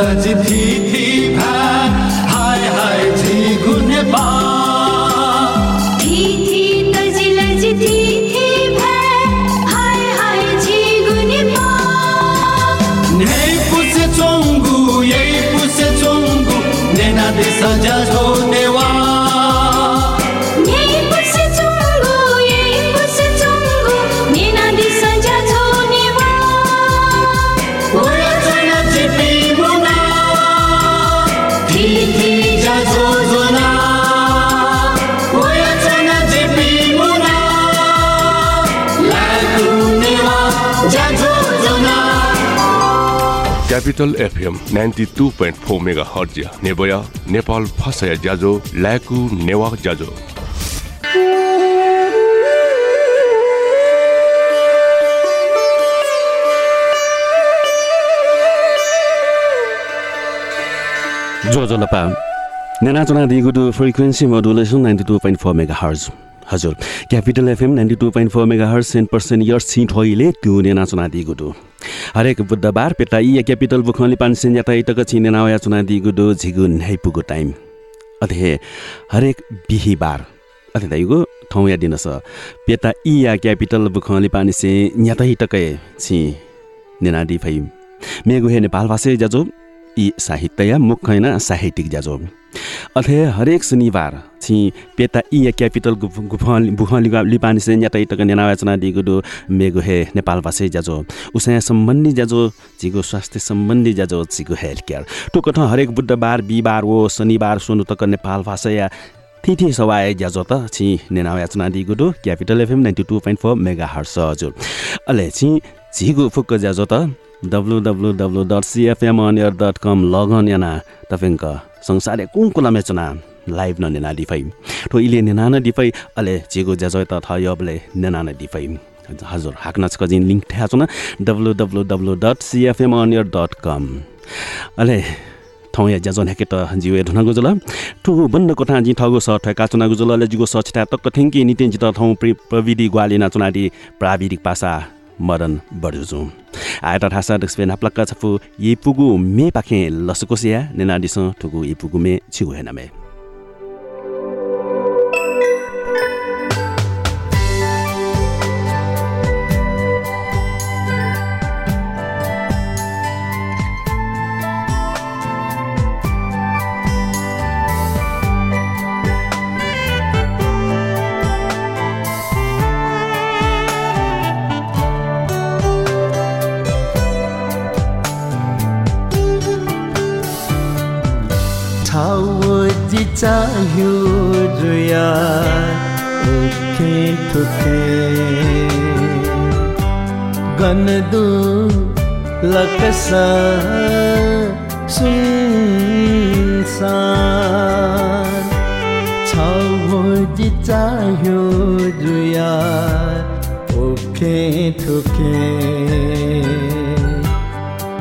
Lodge थी। Capital FM ninety two point four megahertz नेबया Nepal फसया ज्याजो ल्याकु नेवा ज्याजो जोजोलपा नेनाचना दिगुडु frequency modulation ninety two point four megahertz हजुर। Capital FM ninety two point four megahertz ten percent years सिट होइले त्यो नेनाचना दिगुडु हरेक बुधबार पेटा इ क्यापिटल बुखली पानसेन याता इटक चिने नावया चुना दिगुडु झिगुन हैपुगु टाइम। अथे हरेक बिहिबार। अथे दाइगु ठाउँ या दिनस पेटा इ या क्यापिटल बुखली पानिसे याता इटकै छि नेनाडी फै मेगु हे नेपाल भाषा जाजो यी साहित्य मुख होइन साहित्यिक ज्याजो। अथे हरेक शनिबार छि पेता इ या क्यापिटल बुखली लिपानी से याता इटक नेनावाचना दिगुडु मेगु हे नेपाल भाषा ज्याजो उसय सम्बन्धी ज्याजो जिगो स्वास्थ्य सम्बन्धी ज्याजो जिगो हेल्थ केयर टुकठ हरेक बुधबार बिहिबार हो शनिबार सुनु तक नेपाल भाषा या थिथि सवाए ज्याजो त छि नेनावाचना दिगुडु Capital FM ninety two point four megahertz हजुर। अले छि झिगो फुक्क ज्याजो त W W W dot CFM अनियर dot com लगन याना तपाईँको संसारे कुन कुला मेचना लाइभ न नेना डिफै ठो इले नेना न डिफै अले चिगो ज्याजो त थ यबले नेना न डिफै हजुर हाक्न जिन लिङ्क ठ्या छ न W W W dot CFM अनियर dot com अले ठाउँ या ज्याजो ह्याके त जिउ ढुना गुजुल। ठु बन्द कोठा जी ठगो स ठका चुना गुजुल। ले जिगो स छिटा तक्क थेङ्की नितेन जित ठाउँ प्रि प्रविधि ग्वाली नाचुनाडी प्राविधिक पासा। मदन बडुजु आयता ठासा दक्सबे नाप्लक्का छफु ये पुगु मे पाखे लसकोसिया नेना दिस ठुगु ये पुगु मे छिगु हेना चाहियो रुया ओखे ठुके गनदु लकसा सुनसान। ठाउँ चाहियो रुया ओखे ठुके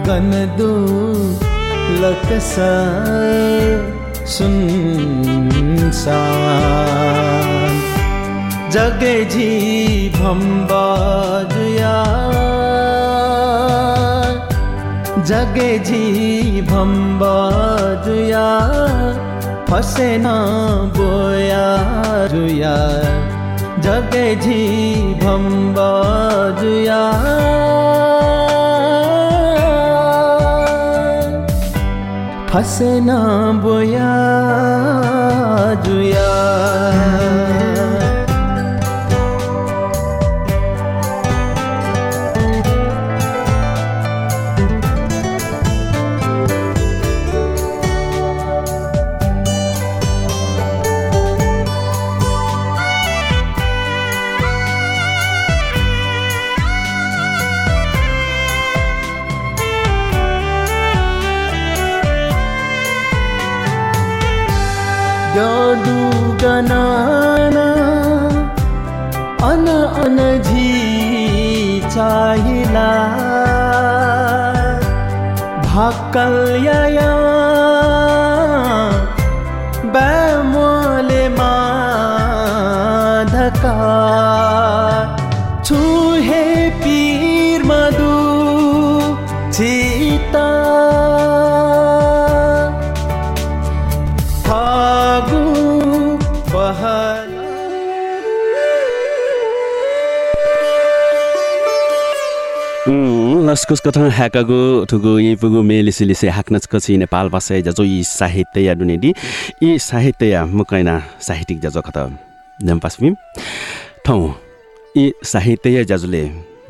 गनदु लकसा सुनसान। जगे जी भम्बाजुया जगे जी भम्बाजुया फसे न बोया रुया जगे जी भम्बाजुया फसे न बोया जुया अन अन झी चाहिला। भाकल या बैमोले माधका। लस्कुस कथा ह्याकागो ठुगो यी पुगो मेलिसे लिसे हाक्नच कछि नेपाल भाषा जजो यी साहित्य या डुनेडी यी साहित्य या मुकैना साहित्यिक जजो खत। नेमपासमी ठौ यी साहित्य या जजुले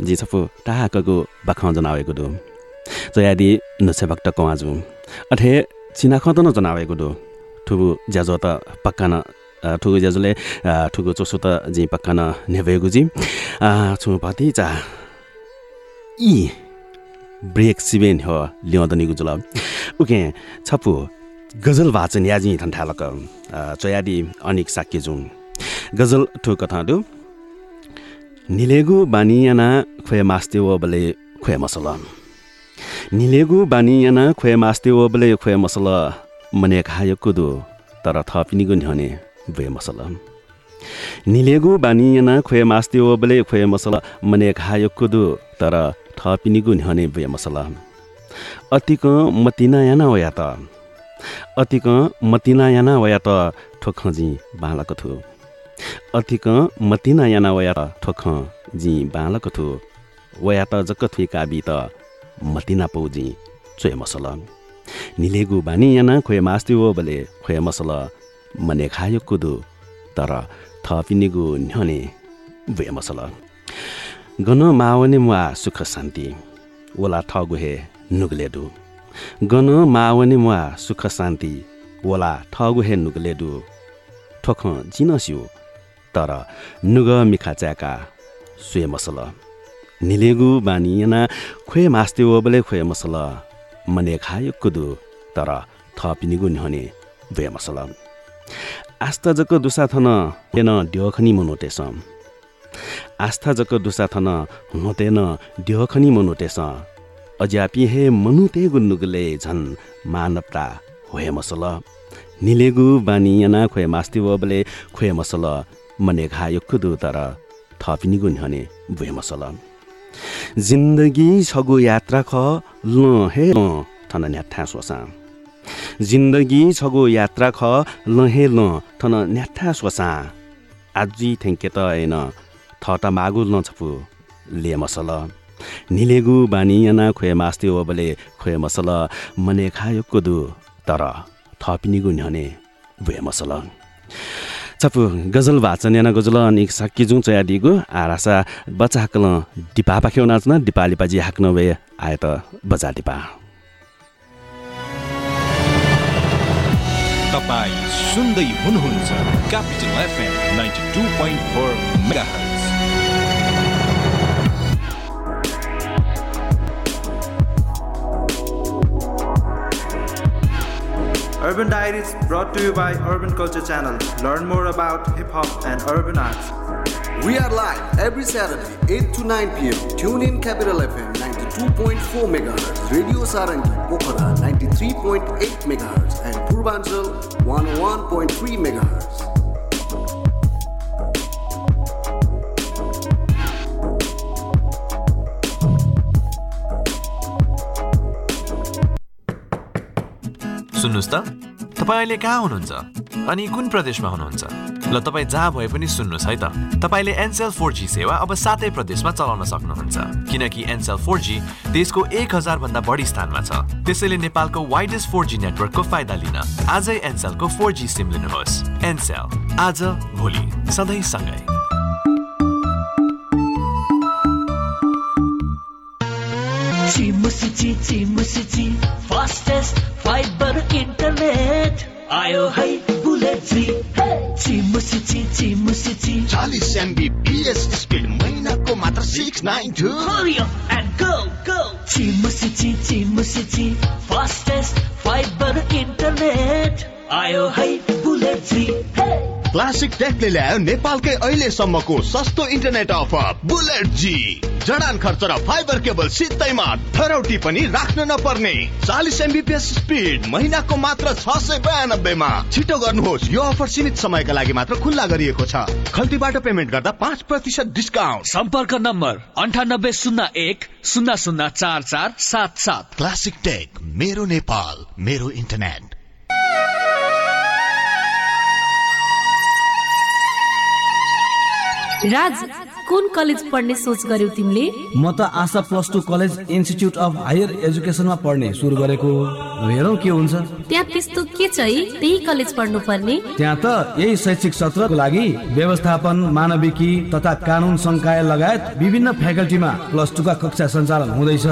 जी छफु टाहाकगो बाखाउ जनावेको दु जयादि नुसे भक्त कवाजु। अठे चिना खत न जनावेको दु ठुगु ज्याजो त पक्का न ठुगु ज्याजुले ठुगु चोसो त जी पक्का न नेभेगु जी छु भति चा। यी ब्रेक सिबेन हो ल्याउँदनीको जुल उके छपु गजल वाचन याजी ठन्ठालक चयादी अनिक साक्य जुन गजल ठु कथा दु। निलेगु बानियाना खोय मास्ते वो बले खोय मसल। निलेगु बानियाना खोय मास्ते वो बले खोय मसल मने खायो कुदु तर थपिनिगु न्हने बे मसल। निलेगु बानियाना खोय मास्ते वो बले खोय मसल मने खायो कुदु तर थपिनिगु न्हने बे मसल। अतिक मतिना याना वया त। अतिक मतिना याना वया त ठोखजी बालक छु अतिक मतिना याना वया त ठोख जी बालक छु वया त जक थुइ काबी त मतिना पौजी चोय मसल। निलेगु बानी याना खोय मास्ति वो बले खोय मसल मने खायो कुदु। तर थपिनिगु न्हने बे मसल। गन मावने मुवा सुख शान्ति। ओला ठगुहे नुगलेडु। गन मावने मुवा सुख शान्ति। ओला ठगुहे नुगलेडु। ठोख जिनस्यु तर नुग मिखा च्याका सुए मसल। निलेगु बानियना खोए मास्ते ओबले खोए मसल। मने खायो कुदु। तर थपिनिगु न्हने बे मसल। आस्था जक दुसा थन हेन ड्यखनी मनोटेस आस्था जक दुसा थन हुँतेन ड्यखनी मनोटेस। अज्यापी हे मनुते गुन्नुगले झन् मानवता होए मसल। निलेगु बानियना खोए मास्ति वबले खोए मसल। मने घायो कुदु तर थपिनिगु न्हने बुए मसल। जिन्दगी छगु यात्रा ख ल हे ल थन न्याठा सोसा जिन्दगी छगु यात्रा ख ल हे ल थन न्याठा सोसा आजी थेङ्के त होइन थटा मागु न छपु ले मसल। निलेगु बानियाना खोए मास्ते ओबले खोए मसल। मने खायो कुदु। तर थपिनिगु न्हने बुए मसल। चपु गजल वाचन याना गजल अनि सक्की जुङ चया दिगु आरासा बच्चा हाक्ल डिपा पाख्यौ नाच्न डिपा लिपाजी हाक्न वे आए त बजा डिपा। तपाईँ सुन्दै हुनुहुन्छ Capital FM ninety two point four Urban Diaries brought to you by Urban Culture Channel. Learn more about hip hop and urban arts. We are live every Saturday, 8 to 9 p.m. Tune in Capital FM 92.4 MHz, Radio Sarangi, Pokhara 93.8 MHz, and Purbanchal 101.3 MHz. सुन्नुहोस् त। तपाईँ अहिले कहाँ हुनुहुन्छ? अनि कुन प्रदेशमा हुनुहुन्छ? ल तपाईँ जहाँ भए पनि सुन्नुहोस् है त। तपाईँले एनसेल फोर जी सेवा अब सातै प्रदेशमा चलाउन सक्नुहुन्छ। किनकि एनसेल फोर जी देशको एक हजार भन्दा बढी स्थानमा छ। त्यसैले नेपालको वाइडेस्ट फोर जी नेटवर्कको फाइदा लिन आजै एनसेलको फोर जी सिम लिनुहोस्। एनसेल आज भोलि सधैँ सँगै। चिमुसिची चिमुसिची फास्टेस्ट फाइबर इन्टरनेट आयो है बुलेट जी चिमुसिची चिमुसिची चालिस एमबी पिएस स्पिड महिनाको मात्र six nine two Hurry up and go, go! चिमुसिची चिमुसिची फास्टेस्ट फाइबर इन्टरनेट आयो है क्लासिक टेकले ल्यायो नेपालकै अहिलेसम्मको सस्तो इन्टरनेट अफर बुलेट जी जडान खर्च र फाइबर केबल सित्तैमा थरौटी पनि राख्न नपर्ने। चालिस एमबिपिएस स्पिड महिनाको मात्र छ सय बयानब्बेमा। छिटो गर्नुहोस् यो अफर सीमित समयका लागि मात्र खुल्ला गरिएको छ। खल्तीबाट पेमेन्ट गर्दा पाँच प्रतिशत डिस्काउन्ट सम्पर्क नम्बर अन्ठानब्बे शून्य एक शून्य शून्य चार चार सात सात। क्लासिक टेक मेरो नेपाल मेरो इन्टरनेट राज कुन कलेज पढ्ने सोच गर्यौ तिमीले? म त Asha plus two college institute of higher एजुकेसनमा पढ्ने सुरु गरेको हेरौँ के हुन्छ। त्यहाँ त्यस्तो के छ है? त्यही कलेज पढ्नु पर्ने त्यहाँ त यही शैक्षिक सत्रको लागि व्यवस्थापन मानविकी तथा कानुन संकाय लगायत विभिन्न फ्याकल्टीमा प्लस टूका कक्षा सञ्चालन हुँदैछ।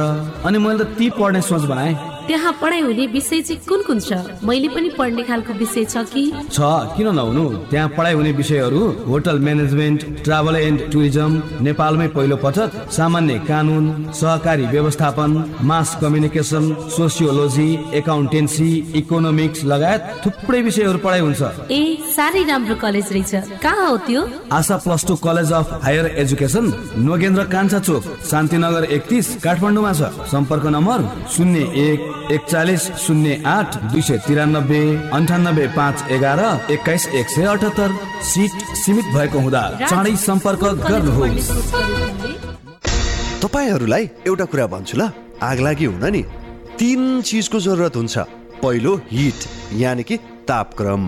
अनि मैले त ती पढ्ने सोच बनाएँ। त्यहाँ पढाइ हुने विषय चाहिँ कुन कुन छ? मैले पनि पढ्ने खालको विषय छ कि? छ किन नहुनु? त्यहाँ पढाइ हुने विषयहरू hotel management travel and tourism नेपालमै पहिलो पटक सामान्य कानुन सहकारी व्यवस्थापन mass communication sociology accountancy economics लगायत थुप्रै विषयहरू पढाइ हुन्छ। ए साह्रै राम्रो कलेज रहेछ। कहाँ हो त्यो? Asha plus two college of higher education Nogendra कान्छा चोक शान्तिनगर एकतिस काठमाडौँमा छ। सम्पर्क नम्बर शून्य एक एकचालिस शून्य आठ दुई सय तिरानब्बे अन्ठानब्बे पाँच एघार एक्काइस एक सय अठहत्तर। सिट सीमित भएको हुँदा चाँडै सम्पर्क गर्नुहोस्। तपाईँहरूलाई एउटा कुरा भन्छु ल। आग लागि हुन नि। तिन चिजको जरुरत हुन्छ। पहिलो हिट यानि कि तापक्रम।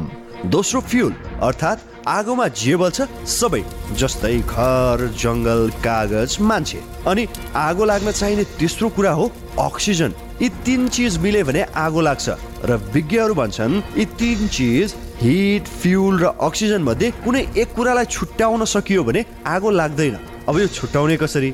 दोस्रो फ्युल अर्थात् आगोमा जे बल्छ सबै जस्तै घर जङ्गल कागज मान्छे। अनि आगो लाग्न चाहिने तेस्रो कुरा हो अक्सिजन। यी तिन चिज मिल्यो भने आगो लाग्छ। र विज्ञहरू भन्छन् यी तिन चिज हिट फ्युल र अक्सिजन मध्ये कुनै एक कुरालाई छुट्याउन सकियो भने आगो लाग्दैन। अब यो छुट्याउने कसरी?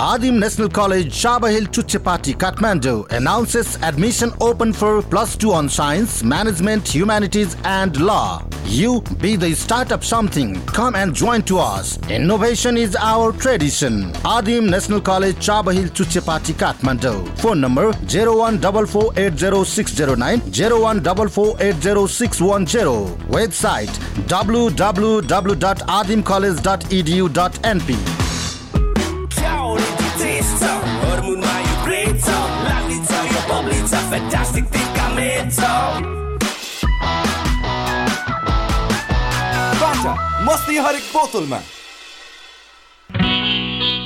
Adim National College, Java Hill, Chuchepati, Kathmandu announces admission open for plus two on science, management, humanities, and law. You be the start of something. Come and join to us. Innovation is our tradition. Adim National College, Java Hill, Chuchepati, Kathmandu. Phone number 0144800609, 0144800610. Website www.adimcollege.edu.np. Fantastic thing I'm into बाटा मस्ती हरेक बोतलमा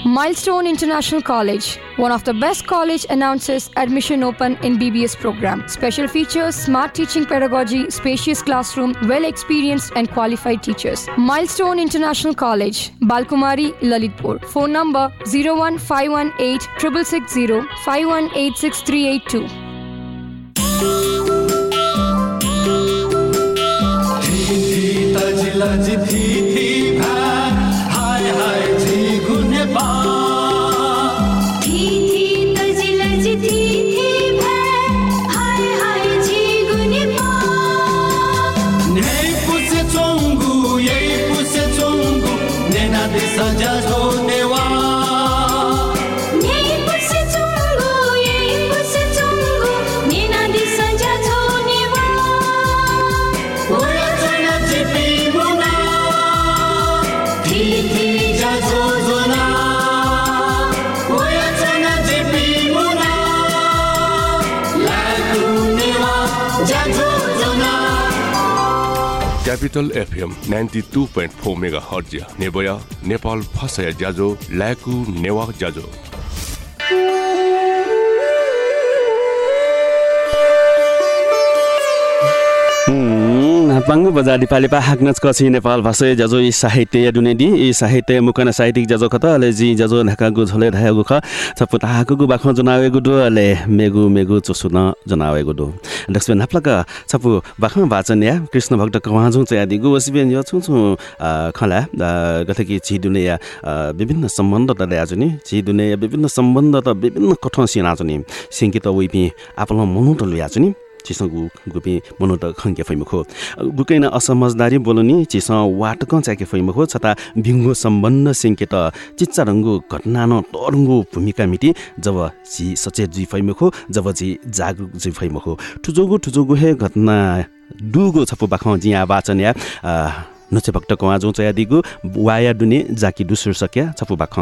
Milestone International College, one of the best college announces admission open in BBS program. Special features, smart teaching pedagogy, spacious classroom, well-experienced and qualified teachers. Milestone International College, Balkumari, Lalitpur. Phone number 01518 660 5186 lodge lodge थी थी Capital FM ninety two point four megahertz Nepal फसया ज्याजो ल्याकु नेवा ज्याजो पाङ्गु बजार नेपाली पा हाक्नच कछि नेपाल भाषा जजो इ साहित्य दुनेदि इ साहित्य मुकन साहित्यिक जजो खत अले जी जजो ढाका गु झले धायगु ख छपु ताहाकु गु बाख जनावे गु दो अले मेगु मेगु चुसुन जनावे गु दो। दक्षिण नाप्लक छपु बाख वाचन या कृष्ण भक्त कवाजु चयादि गु वसिबेन यो छु छु खला गथे कि छि दुने या विभिन्न सम्बन्ध त ल्याजुनि छि दुने विभिन्न सम्बन्ध त विभिन्न कठोर सिनाजुनि सिंकित विपि आपलो मनु त ल्याजुनि चिसँग गुपी मनो त खङ्के फैमुखो गुकैन असमझदारी बोलुनी चिस वाटक च्याके फैमुखो छता भिङ्गो सम्बन्ध सिङ्के त चिच्चा रङ्गु घटना न तरङ्गु भूमिका मिटी जब ची सचेत जुइ फैमुखो जब जी जागरुक जुइ फैमुखो ठुजोगु ठुजोगु हे घटना डुगो छपु बाख जिया वाचन या नचे भक्त कवा जो दिगु वाया दुने जाकी दुसुर सक्या छपु बाख।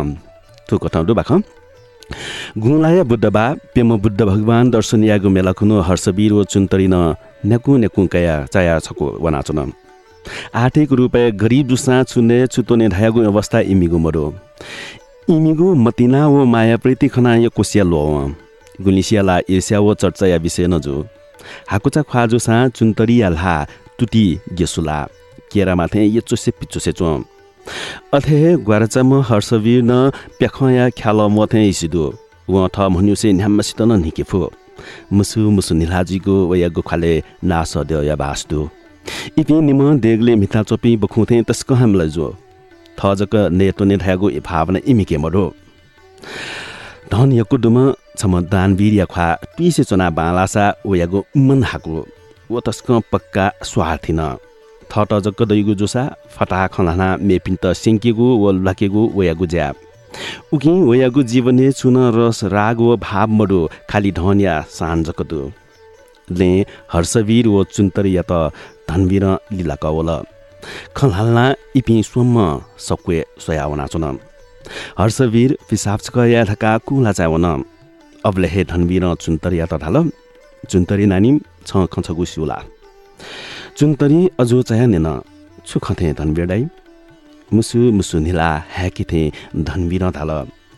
थु कठाउ दु बाख। गुलाय बुद्धबा पेम बुद्ध भगवान दर्शन यागु मेला खुनु हर्षवीर चुन्तरिन नेकु नेकु कया चाया छको वनाचन। आठेक रुपे गरिब दुसा छुने छुतोने धायागु अवस्था इमिगु मरो। इमिगु मतिना ओ माया प्रीति खना यो कोसिया लो। गुलिसियाला ईर्ष्या ओ चर्चा या विषय नजु। हाकुचा ख्वाजु सा चुन्तरी याल्हा तुटी गेसुला। केरा माथे ये चोसे पिचोसे चो। अथे ग्वारचाम हर्षवीर न प्याखया ख्याल मथे इसिदु। व थ भन्युसे न्यामसित न निकेफु। मुसु मुसु निलाजीको वयागु खाले नास द्यो या बास्तु। इपि निम देगले मिथा चोपी बखुथे तस्क हमलाई जो थजक नेतो ने धागु इ भावना इमिके मरो। धन यकु दुम छम दानवीर या ख्वा पिसे चना बालासा वयागु मन हाकु व तस्क पक्का स्वार्थी न। थट जक्क दैगु जोसा फटा खलाना मेपिन्त सिङ्केगु व लकेगु वयागु ज्याप उकि वयागु जीवने चुन रस राग व भाव मडो खाली धनिया सान जकदु। ले हर्षवीर व चुन्तर या त धनवीर लीला कवल। खलहाल्ना इपि स्वम्म सक्वे सोयावना चुन हर्षवीर पिसाब या ढका कुला चावन। अबले हे धनवीर चुन्तर या त ढाल। चुन्तरी नानी छ खछगु सिउला। चुन्तरी अजो चया नेन छुखथे धनवीरडाई मुसु मुसु निला ह्याकिथे धनवीर थाल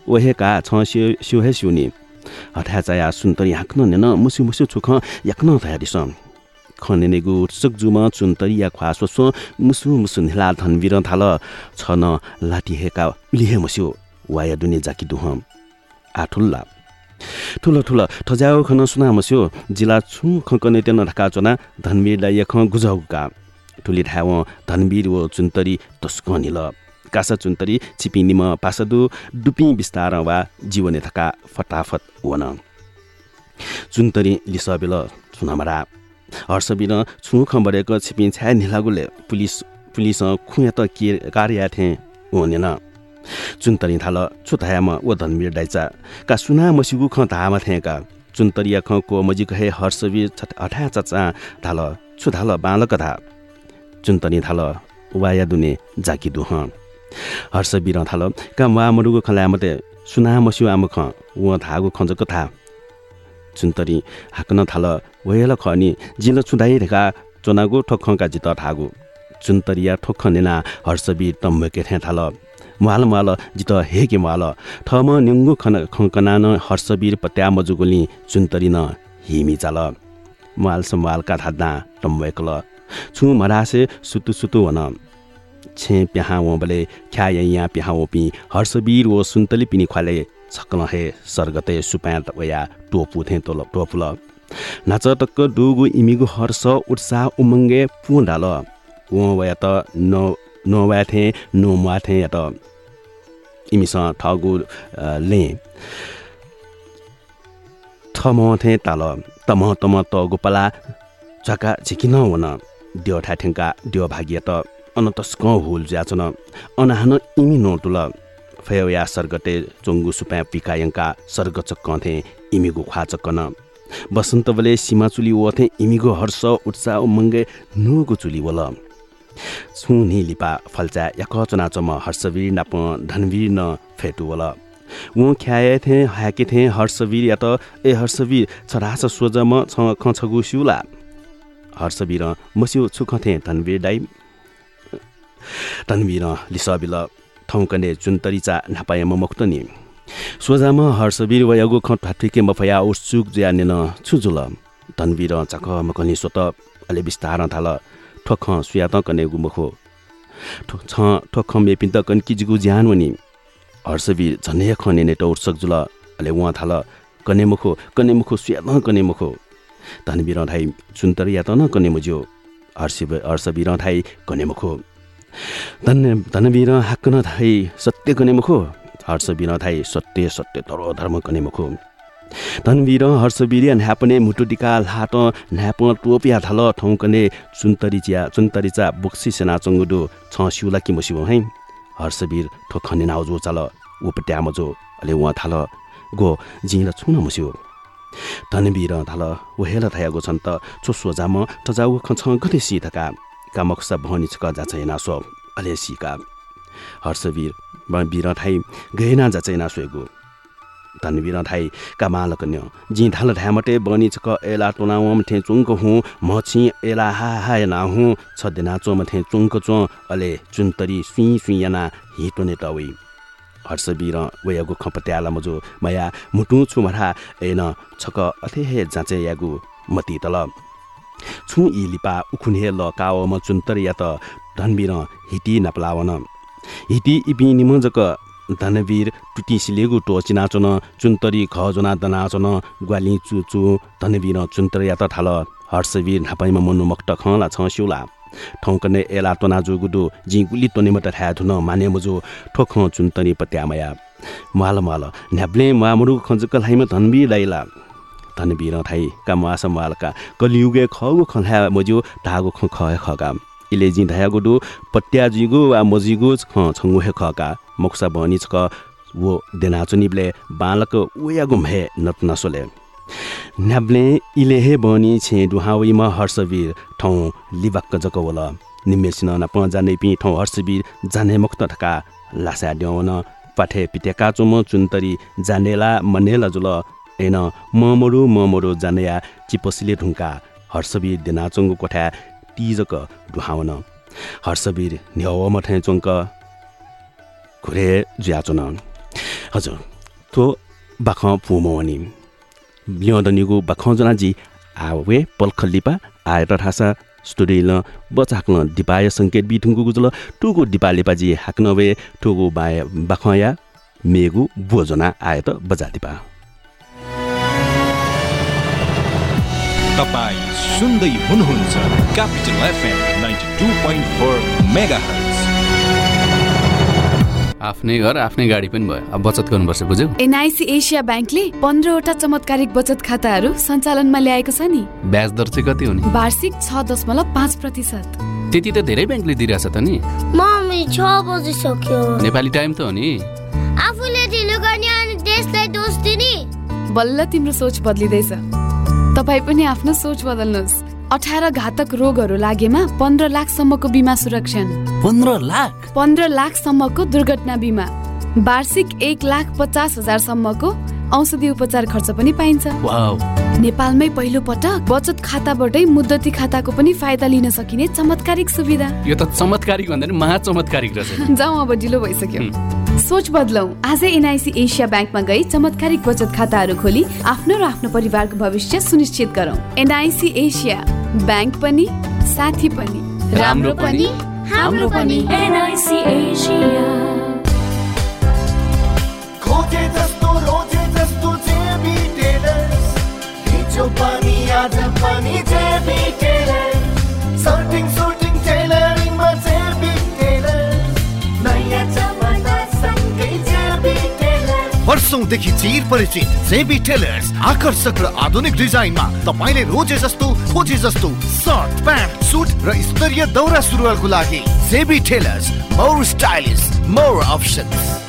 ओहेका छ स्यो स्योहे स्युनी हठा चाया सुन्तरी हाँक्न नेन मुसु मुसु छुख याक्न थयादिस खनेनेगु सुकजुम चुन्तरी या ख्वा सोसो मुसु मुसु निला धनवीर थाल छ न लाठी हेका उलिहे मुस्यो। वाया दुने जाकी दुह। आठुल्ला। ठुलो ठुलो ठजाउ खन सुना मस्यो जिला छु खकने तेन ढका चोना धनवीरलाई यख गुजाउका ठुली ठाव धनवीर व चुन्तरी तस्क निल कासा चुन्तरी छिपी निम पासदु डुपी बिस्तार वा जीवने थका फटाफट वन चुन्तरी लिसबेल चुनामरा। हर्षबिन छु खम्बरेक छिपी छ्या निलागुले। पुलिस पुलिस खुया त के कार्य थे ओनेन चुन्तरी थाल छुतायामा व धनवीर डाइचा। का सुना मसिगु ख धामा थेका। चुन्तरिया ख को मजी कहे हर्षवीर अठा चचा थाल छुथाल बालक धा चुन्तनी थाल वाया दुने जाकी दुह। हर्षवीर थाल का वा मरुगु खला मते सुना मसिउ आम ख व धागु खञ्जक था चुन्तरी हाक्न थाल वयल खनि जिल छुदाइ ढेका चोनागु ठोखका जित ठागु चुन्तरिया ठोख नेना हर्षवीर तम्बके थाल। मुहाल मुहाल जित हेके मुहाल ठम निङ्गु खन खङ्कनान हर्षवीर पत्या मजुगुली चुन्तरी न हिमी चाल। मुहाल सम्हालका थाद्दा टम्बेकल छु मरासे सुतु सुतु वन। छे प्याहा वबले ख्या यहाँ प्याहा ओपी हर्षवीर वो सुन्तली पिनी ख्वाले छक्न हे सर्गते सुप्यात वया टोपु थे तोल टोपुल। नाच टक्क डुगु इमिगु हर्ष उत्साह उमङ्गे पुडाल। व वया त न नोवाथे नोमाथे या त इमिसँग ठगु ले। थमथे ताल तम तम त गोपला झका झिकिन वन दियो ठ्याठेङ्का दियो भाग्य त अन तस्क हुल ज्याचन अनाहन इमी नोटुल फया सर्गटे चोङ्गु सुप्या पिकायङ्का सर्ग चक्कथे इमिगु ख्वा चक्कन। बसन्त बले सीमा चुली वथे इमिगु हर्ष उत्साह मङ्गे नुगु चुली वल। छुनी लिपा फल्चा याक चनाचम हर्षवीर नाप धनवीर न फेटुवल। ऊ ख्याए थे ह्याके थे हर्षवीर या त ए हर्षवीर छरास सोजम छ ख छगु सिउला। हर्षवीर मस्यु छुख थे धनवीर दाई तन्बिर लिसबिल ठौकने जुन्तरिचा नापाय ममुक्तनि सोझाम हर्षवीर वयगो ख ठाठिके मफया उत्सुक ज्यानेन छुजुल। तन्बिर चख मकनि सोत अले बिस्तार थाल। ठोख सुयात कने गुमुखो छ ठोख मेपिन्त कन किजिगु ज्यान वनि। हर्षवीर झनै खने नेट उत्सुक जुल अले उहाँ थाल कने मुखो कने मुखो सुयात कने मुखो। तन्बिर धाइ जुन्तर या त न कने मुज्यो। हर्ष हर्षवीर धाइ कने मुखो। धन धनवीर हाक्कन थाइ सत्य कने मुखो। हर्षवीर थाइ सत्य सत्य तर धर्म कने मुखो। धनवीर हर्षवीर न्यापने मुटु टिका लाट न्याप टोपिया थाल ठौकने चुन्तरिचिया चुन्तरिचा बुक्सी सेना चङ्गुडु छ सिउला कि मुसिबो है? हर्षवीर ठोखने नाउजो चाल उपट्या मजो अले उहाँ थाल। गो जिला छुन मुस्यो धनवीर थाल वहेला थायागो छन् त चो सोजाम टजाउ खन्छ गते सिथका कामक्सा भनी छक जाचैना सो अले सिका। हर्षवीर वीर थाइ गएना जाचैना सोएको धनवीर थाइ कामाल कन्य। जी थाल ढ्यामटे बनी छक एला टोनावम ठे चुङ्क हुँ म छि एला हा हा ना हुँ छदेना चोम ठे चुङ्क चो अले चुन्तरी सुई सुई याना हिटोने टवै। हर्षवीर वयागु खपत्याला मजो मया मुटु छु मरा एन छक अथे हे जाँचे यागु मती तल। छु इ लिपा उखुने ल काव म चुन्तर या त धनवीर हिटी नपलावन। हिटी इपि निमजक धनवीर टुटी सिलेगु टोची नाचन चुन्तरी खजना दनाचन ग्वाली चु चु धनवीर चुन्तर या त थाल हर्षवीर नापाइमा मनु मक्ट खला छ सिउला। ठौकने एला तोना जुगुडु जी गुली तोने मत थाया धुन माने मजो ठोख चुन्तनी पत्यामया। माल माल न्याब्ले मामुरु खंजकल हाइमा धनबी लाइला। धनबीर थाइ का मास मालका कलियुगे खगु खन्हा मजो धागो ख खगा। इले जी धाया गुडु पट्या जिगु वा मजिगु ख छंगु हे खका मोक्सा बनी छक वो देनाचुनिबले बालक उयागु म्हे नतनसोले न्याब्ले इले हे बनी छे दुहावैमा हर्षवीर ठौ लिबाक्क जकवल निमेसिन न प जाने पि ठौ हर्षवीर जाने मुक्त ठका लासा ड्याउन पाठे पिटेका चुम चुन्तरी जानेला मनेला जुल। एन ममरु ममरु जानेया चिपसिले ढुङ्का हर्षवीर देनाचुङ्गु कोठा तिजक डुहावन हर्षवीर न्याव मठे चुङ्क घुरे ज्याचुन। हजुर तो बाख फुमवनी लिउँदनिगु बाखौजनाजी आवे पल्खल्लिपा आएर ठासा स्टुडिल बचाक्न दिपाय सङ्केत बिठुङ्गु गुजुल टुगु दिपा लेपाजी हाक्नवे टुगु बाय बाखया मेगु बोजना आए त बजा दिपा तपाईँ सुन्दै हुनुहुन्छ Capital FM ninety two point four mega आफ्नै घर आफ्नै गाडी पनि भयो। अब बचत गर्नुपर्छ बुझ्यौ। एनआइसी एसिया ब्याङ्कले पन्ध्रवटा चमत्कारिक बचत खाताहरू सञ्चालनमा ल्याएको छ नि। ब्याज दर चाहिँ कति हुने वार्षिक छ दशमलव पाँच प्रतिशत। त्यति त धेरै ब्याङ्कले दिइरहेछ त नि। मम्मी छ बजिसक्यो नेपाली टाइम त हो नि। आफूले ढिलो गर्ने अनि देशलाई दोष दिने। बल्ल तिम्रो सोच बदलिँदैछ। तपाईँ पनि आफ्नो सोच बदल्नुहोस्। अठार घातक रोगहरू लागेमा पन्ध्र लाखसम्मको बिमा सुरक्षा पन्ध्र लाख? पन्ध्र लाखसम्मको दुर्घटना बिमा। वार्षिक एक लाख पचास हजारसम्मको औषधि उपचार खर्च पनि पाइन्छ। नेपालमै पहिलो पटक बचत खाताबाटै मुद्दती खाताको पनि फाइदा लिन सकिने चमत्कारिक सुविधा। यो त चमत्कारिक भन्दा नि महाचमत्कारिक रहेछ जाउँ अब ढिलो भइसक्यो। सोच बदलौ। आजै एनआइसी एसिया ब्याङ्कमा गई चमत्कारिक बचत खाताहरू खोली आफ्नो र आफ्नो परिवारको भविष्य सुनिश्चित गरौँ। एनआइसी एसिया ब्याङ्क पनि साथी पनि राम्रो पनि हाम्रो पनि। एनआइसी एसिया खोजे जस्तो रोजे जस्तो जेबी टेलर्स हिजो पनि आज पनि वर्षौंदेखि चिर परिचित जेबी टेलर्स आकर्षक र आधुनिक डिजाइनमा तपाईँले रोजे जस्तो खोजे जस्तो सर्ट प्यान्ट सुट र स्तरीय दौरा सुरुवालको लागि JB tailors more stylish more options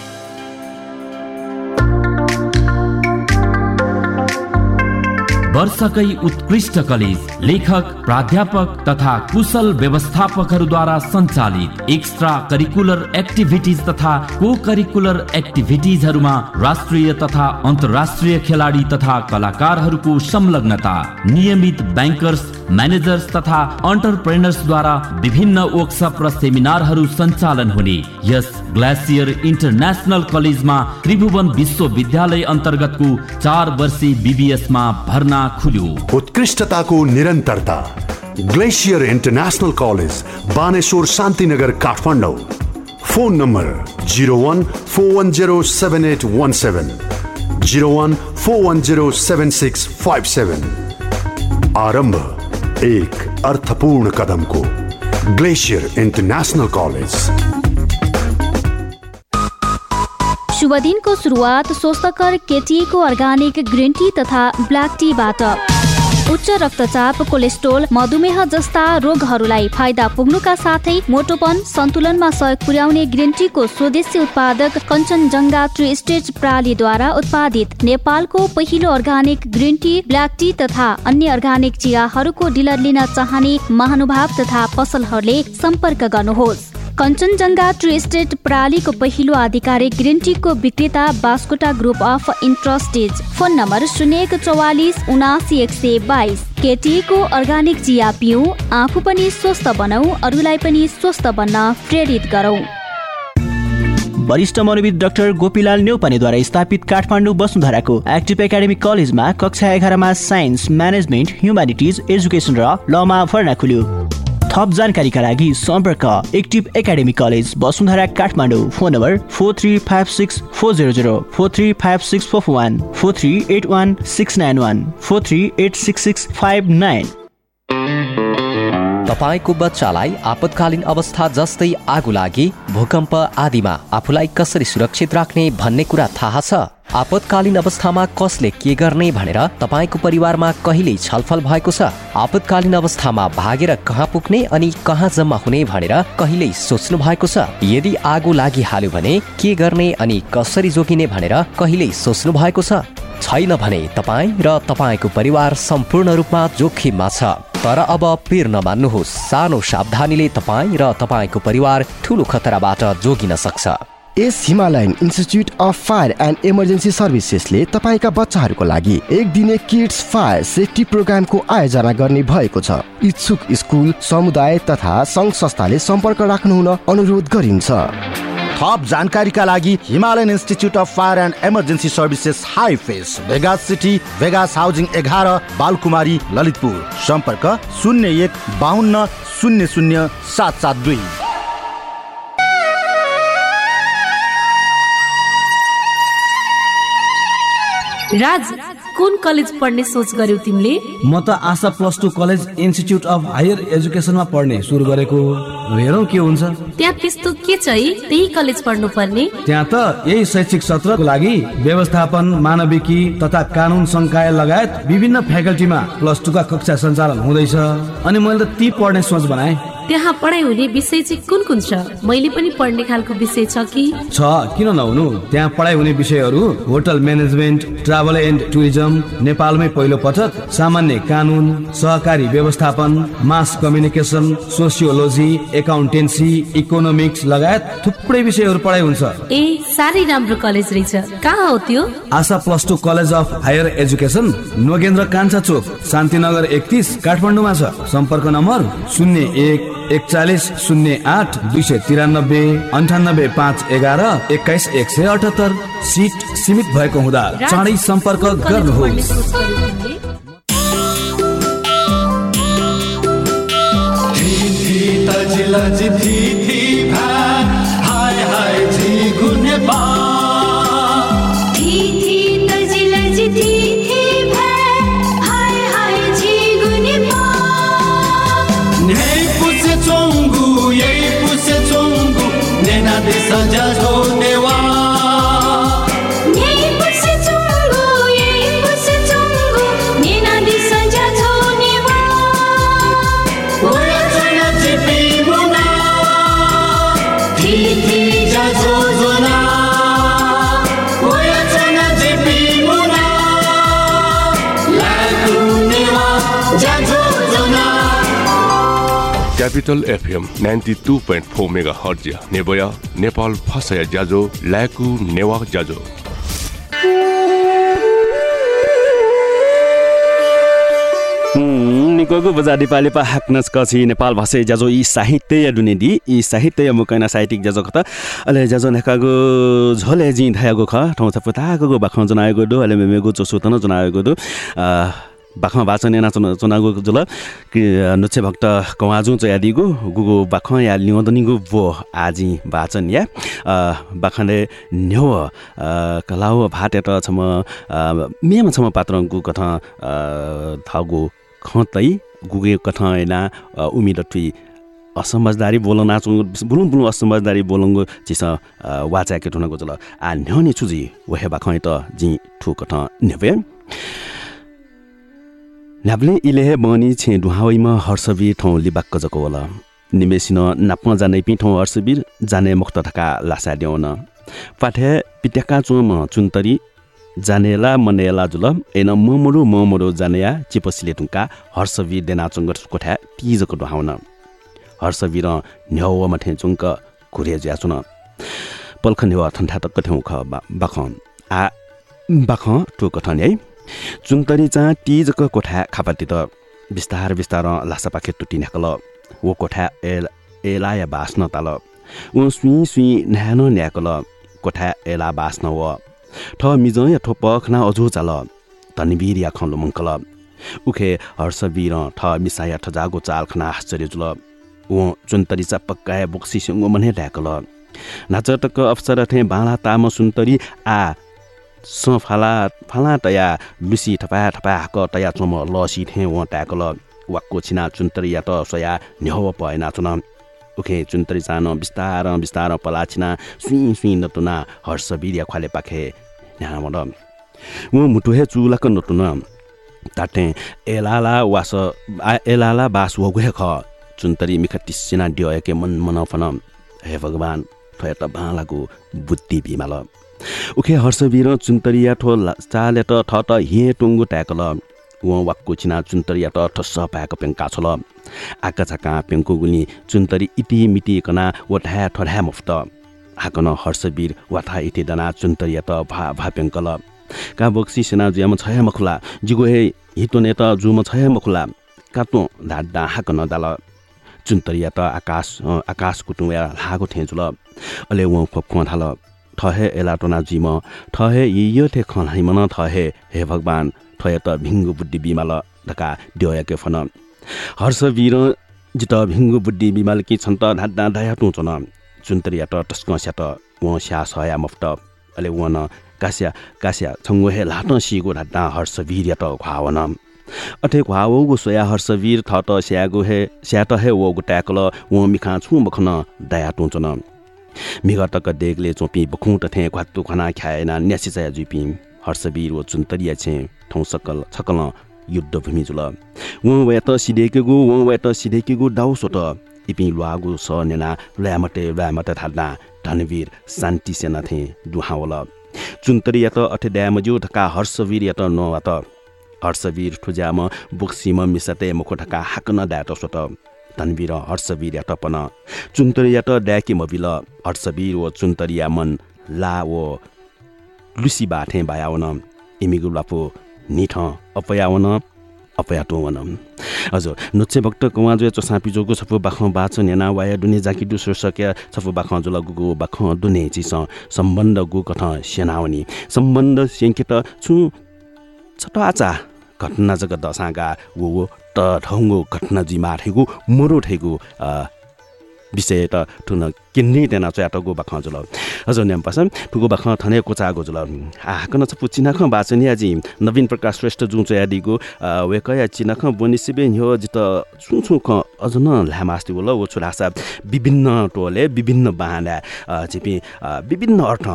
वर्षकै उत्कृष्ट कलेज लेखक प्राध्यापक तथा कुशल व्यवस्थापकहरूद्वारा सञ्चालित एक्स्ट्रा करिकुलर एक्टिभिटिज तथा को करिकुलर एक्टिभिटिजहरूमा राष्ट्रिय तथा अन्तर्राष्ट्रिय खेलाडी तथा कलाकारहरूको संलग्नता नियमित ब्याङ्कर्स म्यानेजर्स तथा अन्टरप्रेनर्सद्वारा विभिन्न वर्कसप र सेमिनारहरू सञ्चालन हुने यस ग्लासियर इन्टरनेसनल कलेजमा त्रिभुवन विश्वविद्यालय अन्तर्गतको चार वर्षे बिबिएसमा भर्ना खुल्यो उत्कृष्टताको निरन्तरता। Glacier international college, Baneshwar Shantinagar, Kathmandu. Phone number zero one, four one zero seven eight one seven zero one, four one zero seven six five seven आरंभ एक अर्थपूर्ण कदमको। Glacier international college. शुभ दिनको सुरुवात स्वस्थकर केटिएको अर्ग्यानिक ग्रिन टी तथा black टीबाट। उच्च रक्तचाप कोलेस्ट्रोल मधुमेह जस्ता रोगहरूलाई फाइदा पुग्नुका साथै मोटोपन सन्तुलनमा सहयोग पुर्याउने ग्रिन टीको स्वदेशी उत्पादक कञ्चनजङ्घा ट्री स्टेज प्रणालीद्वारा उत्पादित नेपालको पहिलो organic green tea black tea तथा अन्य अर्ग्यानिक चियाहरूको डिलर लिन चाहने महानुभाव तथा पसलहरूले सम्पर्क गर्नुहोस्। कञ्चनजङ्घा ट्री स्टेट प्रणालीको पहिलो आधिकारिक ग्रिन टीको विक्रेता बास्कोटा ग्रुप अफ इन्ट्रस्टेज फोन नम्बर शून्य एक चौवालिस उनासी एक सय बाइस। केटीको अर्ग्यानिक चिया पिउ आफू पनि स्वस्थ बनौ अरूलाई पनि स्वस्थ बन्न प्रेरित गरौँ। वरिष्ठ मनोविद डाक्टर गोपीलाल न्यौपानेद्वारा स्थापित काठमाडौँ वसुन्धराको एक्टिभ एकाडेमी कलेजमा कक्षा एघारमा साइन्स म्यानेजमेन्ट ह्युम्यानिटिज एजुकेसन र लमा भर्ना खुल्यो। थप जानकारीका लागि सम्पर्क active academy college Basundhara Kathmandu phone number four three five six four zero zero four three five six four one four three eight one six nine one four three eight six six five nine. तपाईँको बच्चालाई आपतकालीन अवस्था जस्तै आगो लागि भूकम्प आदिमा आफूलाई कसरी सुरक्षित राख्ने भन्ने कुरा थाहा छ? आपतकालीन अवस्थामा कसले के गर्ने भनेर तपाईँको परिवारमा कहिल्यै छलफल भएको छ? आपतकालीन अवस्थामा भागेर कहाँ पुग्ने अनि कहाँ जम्मा हुने भनेर कहिल्यै सोच्नु भएको छ? यदि आगो लागिहाल्यो भने के गर्ने अनि कसरी जोगिने भनेर कहिल्यै सोच्नु भएको छ? छैन भने तपाईँ र तपाईँको परिवार सम्पूर्ण रूपमा जोखिममा छ। तर अब पिर नमान्नुहोस् सानो सावधानीले तपाईँ र तपाईँको परिवार ठुलो खतराबाट जोगिन सक्छ। यस Himalayan institute of fire and emergency सर्भिसेसले तपाईँका बच्चाहरूको लागि एक दिने किड्स फायर सेफ्टी प्रोग्रामको आयोजना गर्ने भएको छ। इच्छुक स्कुल समुदाय तथा सङ्घ संस्थाले सम्पर्क राख्नुहुन अनुरोध गरिन्छ। थप जानकारीका लागि Himalayan institute of fire and emergency services high face Vegas city Vegas housing एघार बालकुमारी ललितपुर। सम्पर्क शून्य एक बाहन्न शून्य शून्य सात सात दुई। राज कुन कलेज पढ्ने सोच गर्यौ तिमीले? म त Asha plus two college institute of higher एजुकेसनमा पढ्ने सुरु गरेको हेरौँ के हुन्छ। त्यहाँ त्यस्तो के छ है? त्यही कलेज पढ्नु पर्ने त्यहाँ त यही शैक्षिक सत्रको लागि व्यवस्थापन मानविकी तथा कानुन संकाय लगायत विभिन्न फ्याकल्टीमा प्लस टूका कक्षा सञ्चालन हुँदैछ। अनि मैले त ती पढ्ने सोच बनाएँ। त्यहाँ पढाइ हुने विषय चाहिँ कुन कुन छ? मैले पनि पढ्ने खालको विषय छ कि? छ। किन नहुनु? त्यहाँ पढाइ हुने विषयहरू hotel management travel and tourism नेपालमै पहिलो पटक सामान्य कानुन सहकारी व्यवस्थापन mass communication sociology accountancy economics लगायत थुप्रै विषयहरू पढाइ हुन्छ। ए साह्रै राम्रो कलेज रहेछ। कहाँ हो त्यो? Asha plus two college of higher education Nogendra Kanchha Chowk Shantinagar एकतिस काठमाडौँमा छ। सम्पर्क नम्बर शून्य एक एकचालिस शून्य आठ दुई सय तिरानब्बे अन्ठानब्बे पाँच एघार एक्काइस एक सय अठहत्तर सिट सीमित भएको हुँदा चाँडै सम्पर्क गर्नुहोस्। Hi capital FM ninety two point four mega hertz नेबया Nepal फसया ज्याजो ल्याकु नेवा ज्याजो निकोगु बजार नेपाली पा हाक्नस कछि नेपाल भाषा ज्याजो यी साहित्य दुनेदि यी साहित्य मुकैना साहित्यिक ज्याजो खत अले ज्याजो नेकागु झोले जि धायागु ख ठौ छ पतागु बाख जनाएको दु अले मेमेगु चोसु तन जनाएको दु बाख वाचन नेना चनागु जुल। कि नुचे भक्त कवाजु चयादिगु गुगु बाख या लिउँदनिगु बो आजि वाचन या। बाखले न्यौ कलाउ भाटेट छम मेम छम पात्रंगु कथ थागु खतै गुगे कथना उमिद टुई असमझदारी बोलन नाचु बुलुङ बुलुङ असमझदारी बोलङ्गो चिस वाचा के ठुनको चल आ न्यने छुजी वहे बाखै त जि ठु कथ नेबे न्याब्ले इलेहे बनी छे दुहावैमा हर्षवीर ठौँ लिबाक्क जको होला। निमेसिन नाप्न जाने पि ठौँ हर्षवीर जाने मुक्त थका लासा देउन पाठे पिट्याका चुम चुन्तरी जानेला मनेला जुल एन ममरु ममरु जानेया चिपसिले टुङ्का हर्षवीर देना चुङ्ग कोठा तिजको डुहाउन हर्षवीर न्याउ मठे चुङ्क घुरे ज्या चुन पल्ख न्याउ ठन्ठा तक्क ठेउ ख बाख आ बाख टु कठन है चुन्तरी चा तिजक कोठा खापाति त बिस्तार बिस्तार लासा पाखे टुटी न्याकल। वो कोठा एल एलाया बास्न ताल। उ सुई सुई न्यानो न्याकल। कोठा एला बास्न व। ठ मिज या ठो पखना अझो चाल। तनिबिर या खलो मङ्कल उखे हर्षवीर ठ मिसाया ठजागो चाल खना आश्चर्य जुल। उ चुन्तरी चा पक्काए बोक्सी सिङ्गो मने ढ्याकल नाचटक अवसर थे बाला ताम सुन्तरी आ स फाला फाला तया लुसी ठपा ठपा हाक तया चम लसी थे व ट्याकल वाक्को छिना चुन्तरी या त सया न्यौ पए नाचुन उखे चुन्तरी चान बिस्तार बिस्तार पला छिना सुई सुई नतुना हर्षवीर या ख्वाले पाखे न्यामड उ मुटुहे चुलाक नतुन ताटे एलाला वास एलाला बास वगुहे ख चुन्तरी मिख टिसिना डियके मन मनफन हे भगवान ठय त बालाको बुद्धि बिमाल उखे हर्षवीर चुन्तरिया ठो चाले त ठ त हिए टुङ्गु ट्याकल। व वाक्को छिना चुन्तरिया त ठस्स पाएको पेङ्का छल। आका छाका पेङ्को गुली चुन्तरी इति मिति कना व ढ्या ठढ्या मुफ्त। हाकन हर्षवीर वाथा इति दना चुन्तरिया त भा भा पेङ्कल। का बक्सी सेना जुयाम छय मखुला जिगो हे हितो नेत जुम छय मखुला। कातो धाड्डा हाकन दाल। चुन्तरिया त आकाश आकाश कुटुया लागो ठेजुल अले व खोप थाल ठहे एलाटोना जिम ठहे यो थे खनाइमन ठहे हे भगवान ठय त भिङ्गु बुद्धि बिमाल ढका ड्यके फन हर्षवीर जित भिङ्गु बुद्धि बिमाल कि छन् त ढाड्डा ढाया टुचन चुन्तरिया त टस्क स्या त व स्या सया मफ्त अले वन कास्या कास्या छङ्गो हे लाट सिगो ढाड्डा हर्षवीर या त खुवावन अथे खुवावगु सोया हर्षवीर थ त स्यागो हे स्या त हे वगु ट्याकल व मिखा छु बखन दया टुचन मिगतक देगले चोपी बखुट थे घातु खना ख्याएना न्यासी चया जुपी हर्षवीर व चुन्तरिया छे ठौ सकल छकल युद्ध भूमि जुल व वेत सिदेकेगु व वेत सिदेकेगु डाउ सोट इपि लुआगु स नेना ल्यामटे ल्यामटे थाल्ना धनवीर शान्ति सेना थे दुहावल। चुन्तरिया त अठे ड्यामज्यू ढका हर्षवीर या त न त हर्षवीर ठुज्याम बुक्सिम मिसते मुख ढका हाकन ड्याट सोट तन्वीर हर्षवीर टपन चुन्तरिया त ड्याकी मबिल हर्षवीर व चुन्तरिया मन ला व लुसी बाठे बायावन इमिगु लापो निठ अपयावन अपयाटोवन हजुर नुचे भक्त कुवाजो चोसापी जोगो छफु बाख बाच नेना वाया दुने जाकी दु शीर्षक छफु बाख जुल गुगु बाख दुने चिस सम्बन्ध गु कथ सेनावनी सम्बन्ध सेङ्केत छु छट आचा घटना जगत दसागा वो त ढङ्गो घटना जिमा ठेगु मरो ठेगु विषय त ठुन किन्ने तेना च्याटगो बाख जुल। हजुर न्याम पास ठुगो बाख थने कोचागो जुल। हाकन छ पुचिनाख बाचनि आजि नवीन प्रकाश श्रेष्ठ जुन च्यादिगो वेकया चिनाख बनिसिबे जित छु छु ख अझ न ल्यामास्ति बोल वो छुरासा विभिन्न टोले विभिन्न बाहना चिपि विभिन्न अर्थ।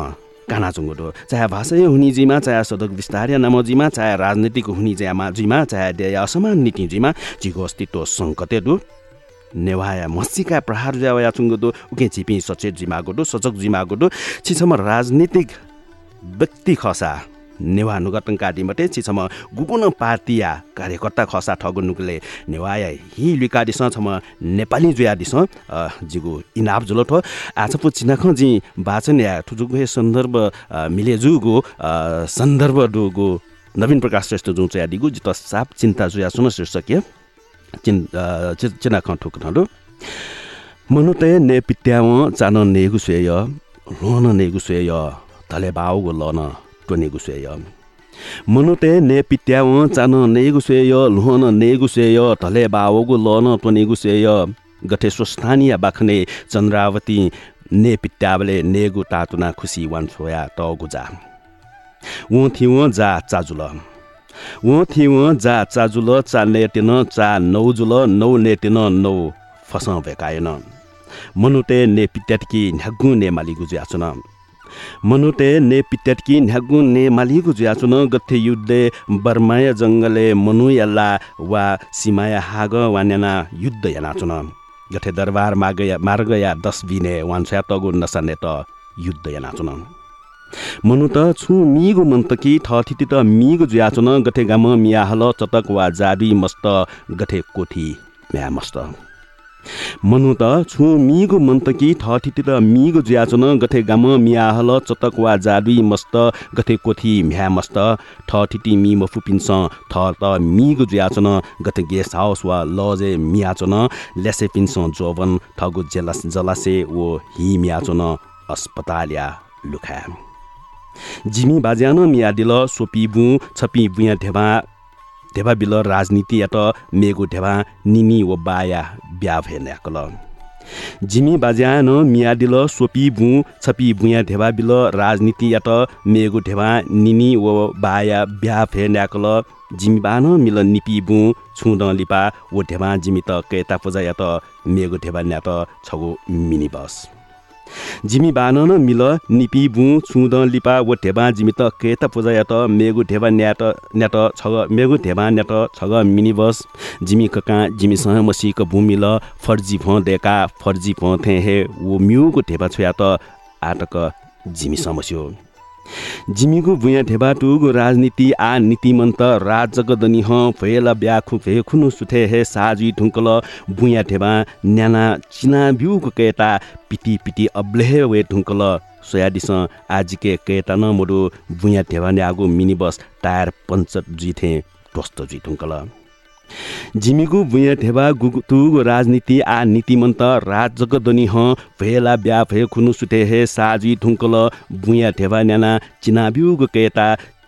काना चुङ्गोटो चाहे भाषै हुने जिमा चाहे सदक विस्तार नामजिमा चाहे राजनीतिक हुने ज्यामा जिमा चाहे देय असमान नीति जिमा जिगो अस्तित्व सङ्कते दु। नेवाया मसिका प्रहार ज्यावया चुङ्गोदो उके छिपी सचेत जिमागोडो सचक जिमागोडो छिसम्म राजनीतिक व्यक्ति खसा। नेवा नुगतंका दिमटे छिछम गुगुन पार्टिया कार्यकर्ता खसा ठगु नुकले नेवाया हि लुका दिस छम नेपाली जुया दिस जिगु इनाप जुलो ठो। आज पु चिनाख जि बाचन या ठुजुगु सन्दर्भ अ, मिले जुगु अ, सन्दर्भ दुगु नवीन प्रकाश श्रेष्ठ जुन चाहिँ दिगु जित साप चिन्ता जुया सुन शीर्षक चिन चिनाख ठुक ठडु मनुते ने पित्याव चान नेगु स्वेय लोन नेगु स्वेय तले बाउगु लन। टोनेगु स्वेय मनुते ने पित्याव चान नेगु स्वेय लोन नेगु स्वेय तले बाउगु लन टोनेगु स्वेय गठे स्वस्थानीय बाखने चन्द्रावती ने पित्यावले नेगु तातुना खुसी वान छोया जा चाजुल जा चाजुल चा नेटिन चा नौजुल नौ नेटिन नौ फस भेकाएन मनुटे ने पित्याटकी न्यागु ने मालिगु ज्याचुन मनुटे ने पित्याटकी न्यागु ने मालिगु ज्याचुन गथे युद्धे बर्माय जङ्गले मनुयल्ला वा सीमाया हाग वान्याना युद्ध यानाचुन। गथे दरबार मागया मार्गया दस बिने वान्स्या तगु नसाने त युद्ध यानाचुन। मनु त छु मिगु मन्तकी ठथिति त मिगु ज्याचुन गथे गाम मिया हल चतक वा जादुई मस्त गथे कोठी म्या मस्त। मनु त छु मिगु मन्तकी ठथिति त मिगु ज्याचुन गथे गाम मिया हल चतक वा जादुई मस्त गथे कोठी म्या मस्त। ठथिति मि मफु पिन्स थ त मिगु ज्याचुन गथे गेस्ट हाउस वा लजे मियाचुन। लेसे पिन्स जोवन ठगु जेलस जलासे ओ हि मियाचुन अस्पताल या लुखा। जिमी बाज्यान मियादिल सोपिबु छपी बुया ढेबा ढेबा बिल राजनीति या त मेगु ढेबा निनी व बाया ब्या भेन्याकल जिमी बाज्यान मियादिल सोपी बु छपी बुया ढेबा बिल राजनीति या त मेगु ढेबा निनी व बाया ब्या भेन्याकल जिमी बान मिल निपी बु छुद लिपा व ढेबा जिमी त कैता पूजा या त मेगु ढेबा न्या त छगु मिनी बस। जिमी बान न मिल निपी बु छुद लिपा व ढेबा जिमी त केता पूजा या त मेगु ढेबा न्याट न्याट छग मेगु ढेबा न्याट छग मिनी बस। जिमी कका जिमी सह मसीक भूमि ल फर्जी फ देका फर्जी फ थे हे वो म्युगु ढेबा छोया त आटक जिमी समस्यो जिमीगु भुयाँ ढेबा टुगु राजनीति आ नीतिमन्त राजगदनी ह फेला ब्याखु फे खुनु सुथे हे साजी ढुङ्कल भुयाँ ढेबा न्याना चिना बिउको केटा पिटी पिटी अब्लेहे वे ढुङ्कल। सोयादिस आजिके केटा न मोडु भुयाँ ढेबा न्यागु मिनी बस टायर पञ्चर जुइथे टोस्त जुइ ढुङ्कल जिमीगु भुयाँ ढेबा गुगु तुगु राजनीति आ नीतिमन्त राजगदनी ह भेला ब्या भे खुनु सुटे हे साजी ठुङ्कल भुयाँ ढेबा न्याना चिनाबिउगु केटा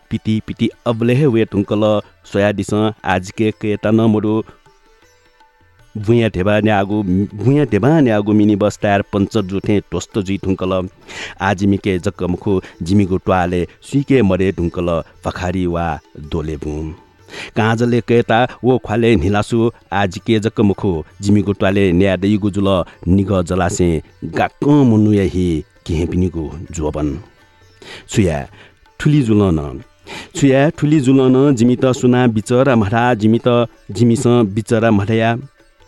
पिटी पिटी अब्लेहे वे ठुङ्कल सोयादिस आजके केटा न मोडु। भुयाँ ढेबा न्यागु भुयाँ ढेबा न्यागु मिनी बस टायर पञ्चर जुठे टोस्त जुइ ठुङ्कल। आजिमिके जक्कमुखु जिमीगु ट्वाले सुइके मरे ढुङ्कल पखारी वा दोले भुम काँजले केता वो ख्वाले निलासु आज के जक मुखो जिमी गुटवाले न्या दई गुजुल निग जलासे गाक मुनुया हि केहे पिनिगु जोबन छुया ठुली जुलन। छुया ठुली जुलन जिमी त सुना बिचरा मठा जिमी त जिमीस बिचरा मठया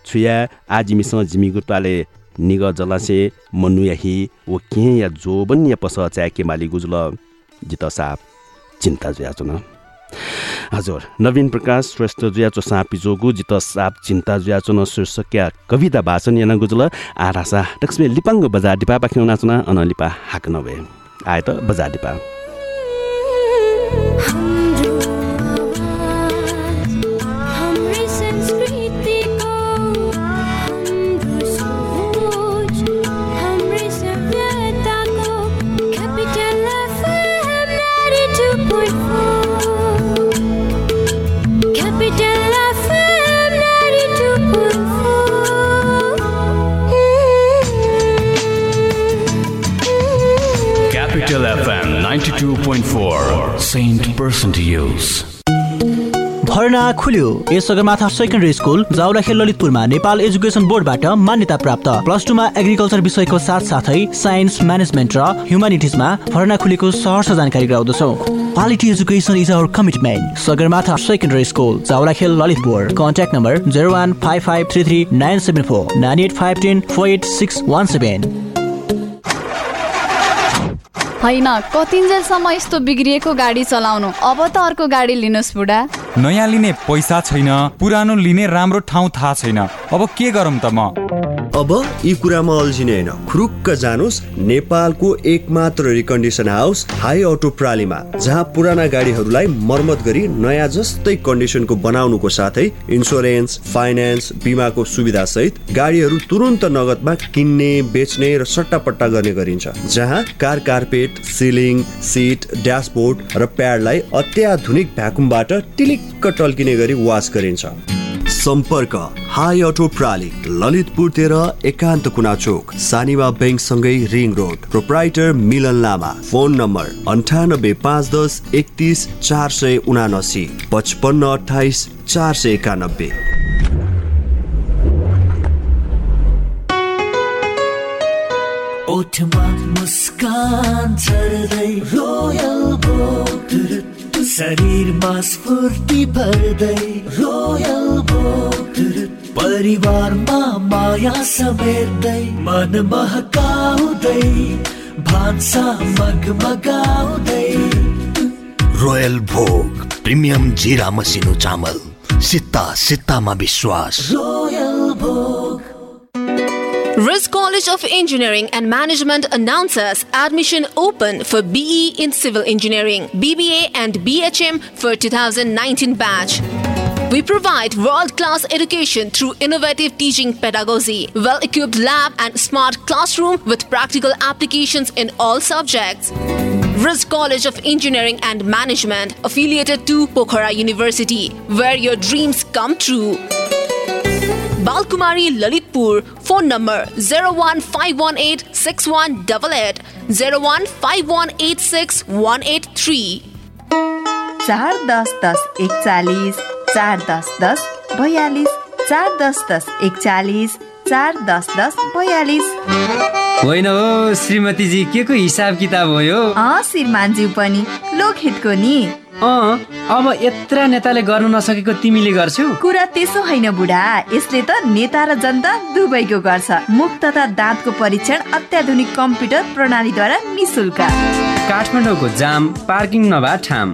छुया आ जिमीस जिमी गुटवाले निग जलासे मनुया हि वो के या जोबन या पस च्याके माली गुजुल जित साप चिन्ता जुयाचुन। हजुर नवीन प्रकाश श्रेष्ठ जुयाचो सापी जोगु जित साप चिन्ता जुयाचो न शीर्षक्या कविता भाषण याना गुजुल आरासा टक्समे लिपाङ्ग बजार डिपा पाख्यौ नाचुना अन लिपा हाक नभए आए त बजार डिपा भर्ना खुल्यो। यस सगरमाथा सेकेन्डरी स्कुल जाउलाखेल ललितपुरमा नेपाल एजुकेसन बोर्डबाट मान्यता प्राप्त। प्लस टूमा एग्रिकल्चर विषयको साथ साथै साइन्स म्यानेजमेन्ट र ह्युमानिटिजमा भर्ना खुलेको सहर्ष जानकारी गराउँदछौ। Quality education is our commitment Sagarmatha secondary school Jawalakhel Lalitpur. Contact number zero one five five three three nine seven four nine eight five ten four eight six one seven. होइन कतिन्जेलसम्म यस्तो बिग्रिएको गाडी चलाउनु? अब त अर्को गाडी लिनुहोस् बुढा। नयाँ लिने पैसा छैन पुरानो लिने राम्रो ठाउँ थाहा छैन। अब के गरौँ त म? अब यी कुरामा अल्झिने होइन। खुरुक्क जानुहोस् नेपालको एकमात्र रिकन्डिसन हाउस हाई अटो प्रालीमा जहाँ पुराना गाडीहरूलाई मर्मत गरी नयाँ जस्तै कन्डिसनको बनाउनुको साथै इन्सुरेन्स फाइनेन्स बिमाको सुविधा सहित गाडीहरू तुरन्त नगदमा किन्ने बेच्ने र सट्टापट्टा गर्ने गरिन्छ जहाँ car carpet ceiling seat dashboard र प्याडलाई अत्याधुनिक भ्याकुमबाट टिलिक्क टल्किने गरी वास गरिन्छ। सम्पर्क हाई अटो प्राली ललितपुर तेह्र एकान्त कुना चोक Sanima ब्याङ्कसँगै ring road proprietor Milan Lama. Phone number अन्ठानब्बे पाँच दस एकतिस चार सय उनासी पचपन्न अठाइस चार सय एकानब्बे। मुस्कान शरीरमा स्फूर्ति भर्दै रोयल बोट परिवारमा माया समेट्दै मन महकाउँदै भान्सा मगमगाउँदै। रोयल भोग प्रिमियम जिरा मसिनो चामल सित्ता सित्तामा विश्वास। Riz College of Engineering and Management announces admission open for BE in Civil Engineering, BBA and BHM for 2019 batch. We provide world class education through innovative teaching pedagogy, well equipped lab, and smart classroom with practical applications in all subjects. Riz College of Engineering and Management, affiliated to Pokhara University, where your dreams come true. Balkumari Lalitpur, phone number 01518 6188 01518 183. चार दस दस एकचालिस चार दस दस बयालिस चार दस दस एकचालिस चार दस दस बयालिस। होइन हो श्रीमतीजी के को हिसाब किताब हो यो? अँ श्रीमानज्यू पनि लोकहितको नि। अँ अब यत्र नेताले गर्नु नसकेको तिमीले गर्छौ? कुरा त्यसो होइन बुढा। यसले त नेता र जनता दुवैको गर्छ। मुख तथा दाँतको परीक्षण अत्याधुनिक कम्प्युटर प्रणालीद्वारा निशुल्क काठमाडौँको जाम पार्किङ नभए ठाम।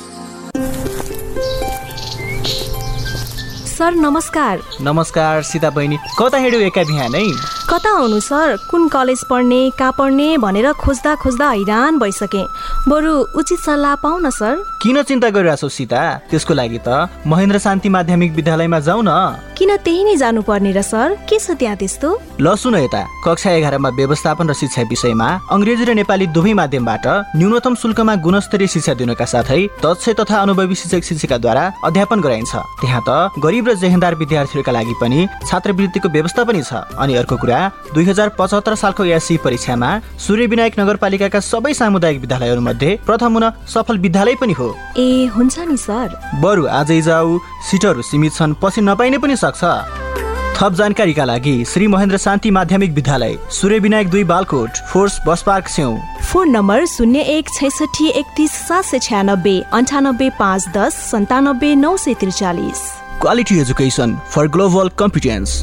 sir नमस्कार। नमस्कार सीता बहिनी कता हिँड्यो एका बिहानै? कता हुनु सर? कुन कलेज पढ्ने कहाँ पढ्ने भनेर खोज्दा खोज्दा हैरान भइसके। बरु उचित सल्लाह पाउ न सर। किन चिन्ता गरिरहेछौ सीता? त्यसको लागि त महेन्द्र शान्ति माध्यमिक विद्यालयमा जाऊ न किन त्यही नै जानु पर्ने र सर? के छ त्यहाँ त्यस्तो? ल सुन यता। कक्षा एघारमा व्यवस्थापन र शिक्षा विषयमा अङ्ग्रेजी र नेपाली दुवै माध्यमबाट न्यूनतम शुल्कमा गुणस्तरीय शिक्षा दिनका साथै दक्ष तथा अनुभवी शिक्षक शिक्षिकाद्वारा अध्यापन गराइन्छ। त्यहाँ त गरिब र जेहेन्दार विद्यार्थीहरूका लागि पनि छात्रवृत्तिको व्यवस्था पनि छ। अनि अर्को कुरा दुई हजार पचहत्तर सालको एससी परीक्षामा सूर्य विनायक नगरपालिकाका सबै सामुदायिक विद्यालयहरू मध्ये प्रथम हुन सफल विद्यालय पनि हो। ए हुन्छ नि सर। बरु आजै जाऊ सिटहरू सीमित छन् पछि नपाइने पनि सक्छ। थप जानकारीका लागि श्री महेन्द्र शान्ति माध्यमिक विद्यालय सूर्य विनायक दुई बालकोट फोर्स बस पार्क स्यौ फोन नम्बर शून्य एक छैसठी एकतिस सात सय छ्यानब्बे अन्ठानब्बे पाँच दस सन्तानब्बे नौ सय त्रिचालिस। Quality education for global competence.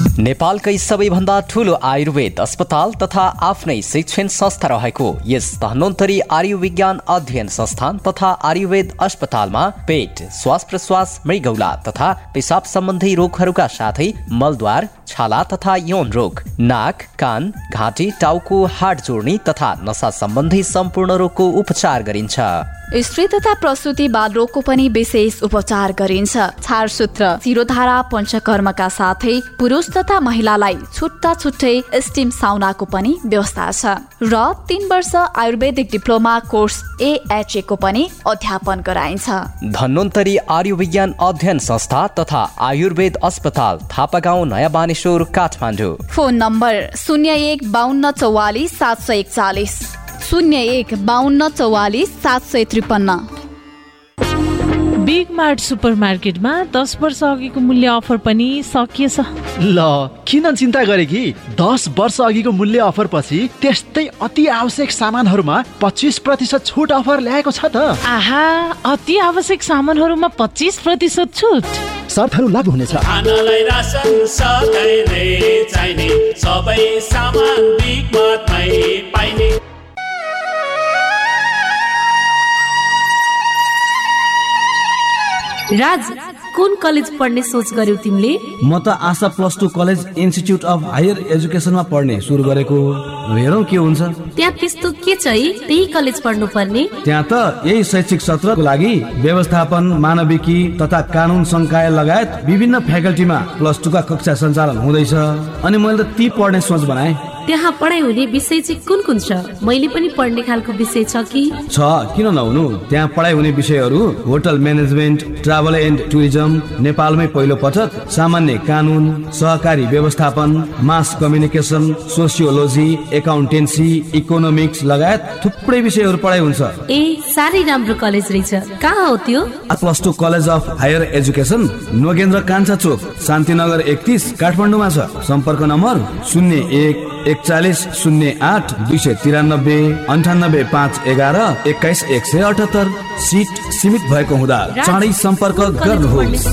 नेपालकै सबैभन्दा ठुलो आयुर्वेद अस्पताल तथा आफ्नै शिक्षण संस्था रहेको यस धन्वन्तरी आयुर्विज्ञान अध्ययन संस्थान तथा आयुर्वेद अस्पतालमा पेट श्वास प्रश्वास मृगौला तथा पेसाब सम्बन्धी रोगहरूका साथै मलद्वार छाला तथा यौन रोग नाक कान घाँटी टाउको हाड जोड्ने तथा नसा सम्बन्धी सम्पूर्ण रोगको उपचार गरिन्छ। स्त्री तथा प्रसुति बाल रोगको पनि विशेष उपचार गरिन्छ। छारसूत्र शिरोधारा पञ्चकर्मका साथै पुरुष तथा महिलालाई छुट्टा छुट्टै स्टिम साउनाको पनि व्यवस्था छ। र तीन वर्ष आयुर्वेदिक डिप्लोमा कोर्स एएचए को पनि अध्यापन गराइन्छ। धन्वन्तरी आयुर्विज्ञान अध्ययन संस्था तथा आयुर्वेद अस्पताल थापा गाउँ नयाँ बानेश्वर काठमाडौँ। फोन नम्बर शून्य एक बाहन्न चौवालिस सात सय एकचालिस। शून्य एक बाहन्न चौवालिस सात सय त्रिपन्न। बिग मार्ट सुपर मार्केटमा दस वर्ष अघिको मूल्य अफर पनि सकिएछ ल किन चिन्ता गरे कि दस वर्ष अघिको मूल्य अफर पछि त्यस्तै अति आवश्यक सामानहरूमा पच्चिस प्रतिशत छुट अफर ल्याएको छ त। आहा अति आवश्यक सामानहरूमा पच्चिस प्रतिशत छुट। शर्तहरू लागू हुनेछ। खानालाई रासन सधैँले चाहिने सबै सामान बिग मार्टमै पाइने। राज कुन कलेज पढ्ने सोच गर्यौ तिमीले? म त Asha plus two college institute of higher एजुकेसनमा पढ्ने सुरु गरेको हेरौँ के हुन्छ। त्यहाँ त्यस्तो के छ है? त्यही कलेज पढ्नु पर्ने त्यहाँ त यही शैक्षिक सत्रको लागि व्यवस्थापन मानविकी तथा कानुन संकाय लगायत विभिन्न फ्याकल्टीमा प्लस टूका कक्षा सञ्चालन हुँदैछ। अनि मैले त ती पढ्ने सोच बनाएँ। त्यहाँ पढाइ हुने विषय चाहिँ कुन कुन छ? मैले पनि पढ्ने खालको विषय छ कि? छ किन नहुनु? त्यहाँ पढाइ हुने विषयहरू hotel management travel and tourism नेपालमै पहिलो पटक सामान्य कानुन सहकारी व्यवस्थापन mass communication sociology accountancy economics लगायत थुप्रै विषयहरू पढाइ हुन्छ। ए साह्रै राम्रो कलेज रहेछ। कहाँ हो त्यो? Plus two college of higher education Nogendra Kanchha Chowk Shantinagar एकतिस काठमाडौँमा छ। सम्पर्क नम्बर शून्य एक एकचालिस शून्य आठ दुई सय तिरानब्बे अन्ठानब्बे पाँच एघार एक्काइस एक सय अठहत्तर सिट सीमित भएको हुँदा चाँडै सम्पर्क गर्नुहोस्।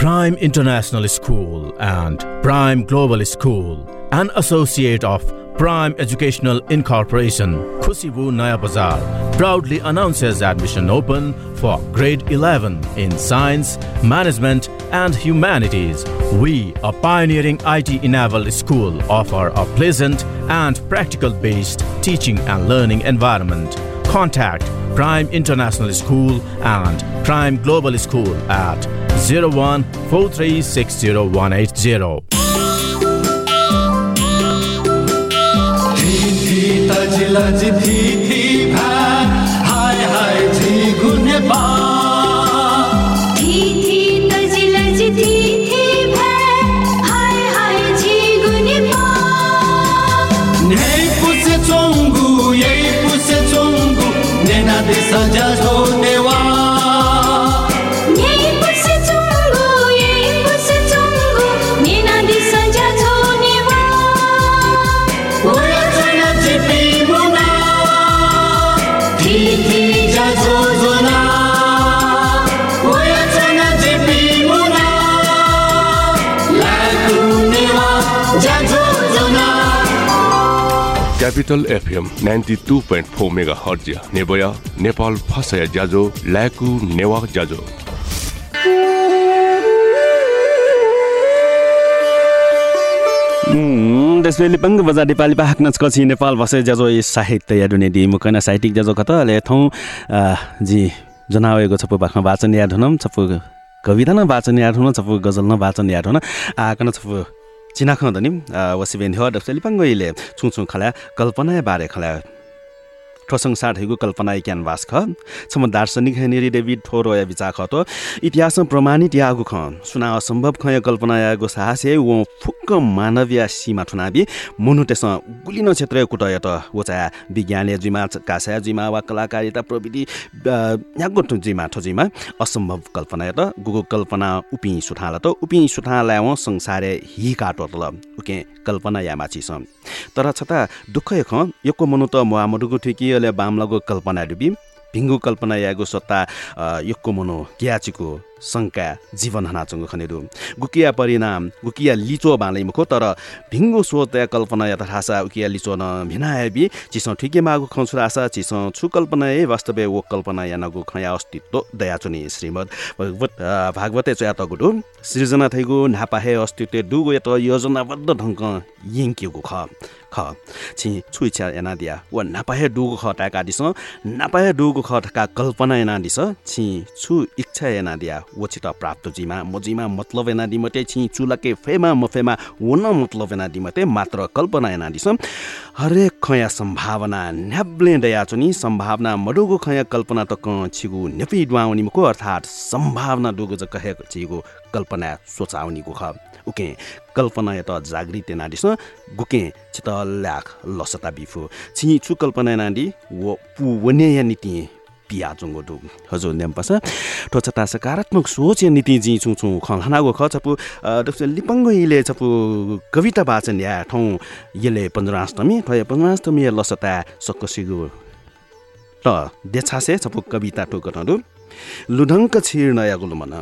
Prime International School and Prime Global School, an associate of Prime Educational Incorporation, Kusibu Naya Bazar, proudly announces admission open for grade 11 in Science, Management and Humanities. We, a pioneering IT enabled school, offer a pleasant and practical based teaching and learning environment. Contact Prime International School and Prime Global School at 01 लहज थी capital FM ninety two point four mega hertz नेबया Nepal फसया ज्याजो ल्याकु नेवा ज्याजो त्यसले पङ्ग बजार नेपाली पाहक नचकची नेपाल जजो यी साहित्य याडुने दि मुकैना साहित्यिक जजो कत ले थौँ जी जनावेको छपु बाखमा वाचन याद हुनम छपु कविता न वाचन याद हुन छपु गजल न वाचन याद हुन आकन छपु चिनाख धनि वसिबेन हो दसले पङ्गइले छु छु खला कल्पना बारे खला ठोसङ साठैको कल्पना क्यानभास ख। छम दार्शनिक हेनेरी डेभिड ठोरो या विचार ख तो। इतिहासमा प्रमाणित यागु ख। सुना असम्भव ख या कल्पना यागु साहस हे वो फुक्क मानवीय सीमा ठुनाबी मुनु गुलिनो क्षेत्र कुट त। वो विज्ञान जुइमा कासा जुइमा वा कलाकारिता प्रविधि यागु ठु जुइमा ठजुइमा असम्भव कल्पना या त। गुगु कल्पना उपि सुठाला त। उपि सुठाला व संसारे हि काटो त उके कल्पना या माछी तर छता दुःख ख यको मनु त मुहामडुगु ठिकी अले बामलगु कल्पना डुबी भिङ्गु कल्पना यागु सत्ता यक्को मनो क्याचिको शङ्का जीवन हनाचुङ्गु खनेरु। गुकिया परिणाम गुकिया लिचो बालै मुखो तर भिङ्गु सोच या कल्पना या तथासा उकिया लिचो न भिनायबी चिसो ठिके मागु खन्सु आशा चिसो छु कल्पना ए वास्तव वो कल्पना या नगु खया अस्तित्व दया चुनि श्रीमद भगवत भागवते चया तगुडु सृजना थैगु नापाहे अस्तित्व दुगु यत योजनाबद्ध ढङ्ग यङ्किगु ख ख। छि छु इच्छा एना दिया। व नापाहे डुगु ख टाका दिस। नापाहे डुगु ख टाका कल्पना एना दिस। छि छु इच्छा एना दिया। छिट प्राप्त जिमा म जिमा मतलब एना दिमते छि चुलके फेमा म फेमा वन मतलब एना दिमते मात्र कल्पना एना दिस हरेक खया सम्भावना न्याब्ले दया चुनि सम्भावना मडुगु खया कल्पना त क छिगु नेपि डुवाउनी मुको अर्थात् सम्भावना डुगु ज कहेको छिगु कल्पना सोचाउनीको ख उके कल्पना यत जागृति नाडिस गुके छित ल्याख लसता बिफु। छि छु कल्पना नाडी वो पु वने या नीति तिया चुङ्गो हजुर नेम्पास। ठोचता सकारात्मक सोच नीति जी छु खलानागो ख छपु लिपङ्ग इले छपु कविता वाचन या ठाउँ यले पन्ध्राष्टमी ठय पन्ध्राष्टमी लसता सक्कसिगु त देछासे छपु कविता टोकटहरू लुढङ्क छिर नयाँ गुलुमन।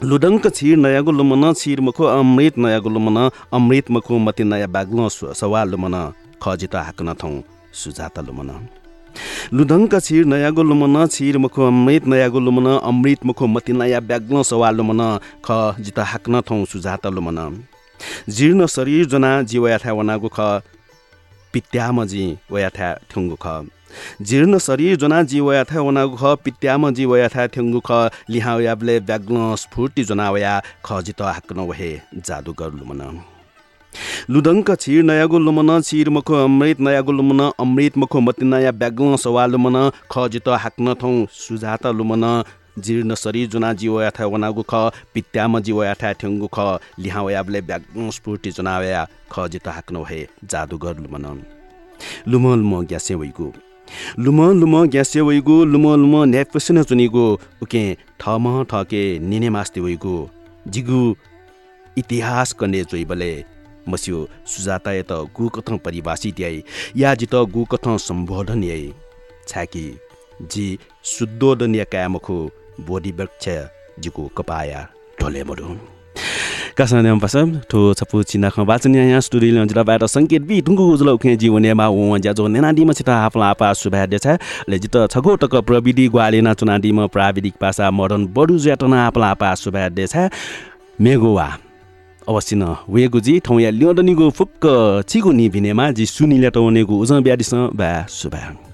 लुडङ्क छिर नयाँ गुलुमन छिर मखो अमृत नयाँ गुलुमन अमृत मखो मति नयाँ बाग्लो सवाल लुमन खजित हाक्न थौँ सुजाता लुमन लुधङ्क छिर नयाँ लुमन छिर मुखो अमृत नयाँ लुमन अमृत मुखो मति नयाँ ब्याग्न सवाल लुमन ख जित हाक्न थौ सुझात लुमन। जीर्ण शरीर जना जीवयाथ्या वनागु ख पित्यामजी वयाथ्या ठुङ्गु ख। जीर्ण शरीर जना जीवयाथ्या वनागु ख पित्याम जीवयाथ्या ठुङ्गु ख लिहावयाबले ब्याग्न स्फूर्ति जनावया ख जित हाक्न वहे जादुगर लुमन। लुदङ्क छिर नयागो लुमन छिर मखो अमृत नयागो लुमन अमृत मखो मति नयाँ ब्याग्ल सवा लुमन ख जित हाक्न थौ सुजाता लुमन जीर्ण शरीर जुना जीव याथा वनागु ख पित्याम जीव याथा ठ्याङ्गु ख लिहा याबले ब्याग्न स्फूर्ति जनावया ख जित हाक्न हे जादुगर लुमन लुम लुम ग्यासे वैगु लुम लुम ग्यासे वैगु लुम लुम न्यापसिन चुनिगु उके ठम ठके निने मास्ति वैगु जिगु इतिहास कने जोइबले मस्यो सुजाता त गुकथ परिभाषित याई या जित गुकथ सम्बोधन याई। छाकी जी शुद्धोदन या कामखो बोडी वृक्ष जिको कपाया ढोले मरु कासन न्याम पास ठो छपु चिना ख बाचन यहाँ स्टुडियो लन्जिला बाटा संकेत बि टुङ्गु उजल उखे जीवन मा ओ ज्याजो नेनाडी म छिता आपला आपा सुभा देछ ले जित छगो टक प्रविधि ग्वालेना चुनाडी म प्राविधिक पासा मडर्न बडु ज्याटना आपला आपा सुभा देछ मेगोवा अवश्य न वेगु जी ठाउँ या ल्याउँदनीको फुक्क चिगो नि भिनेमा जी सुनिल्या टौनेको उज ब्याडिस ब्या सुभा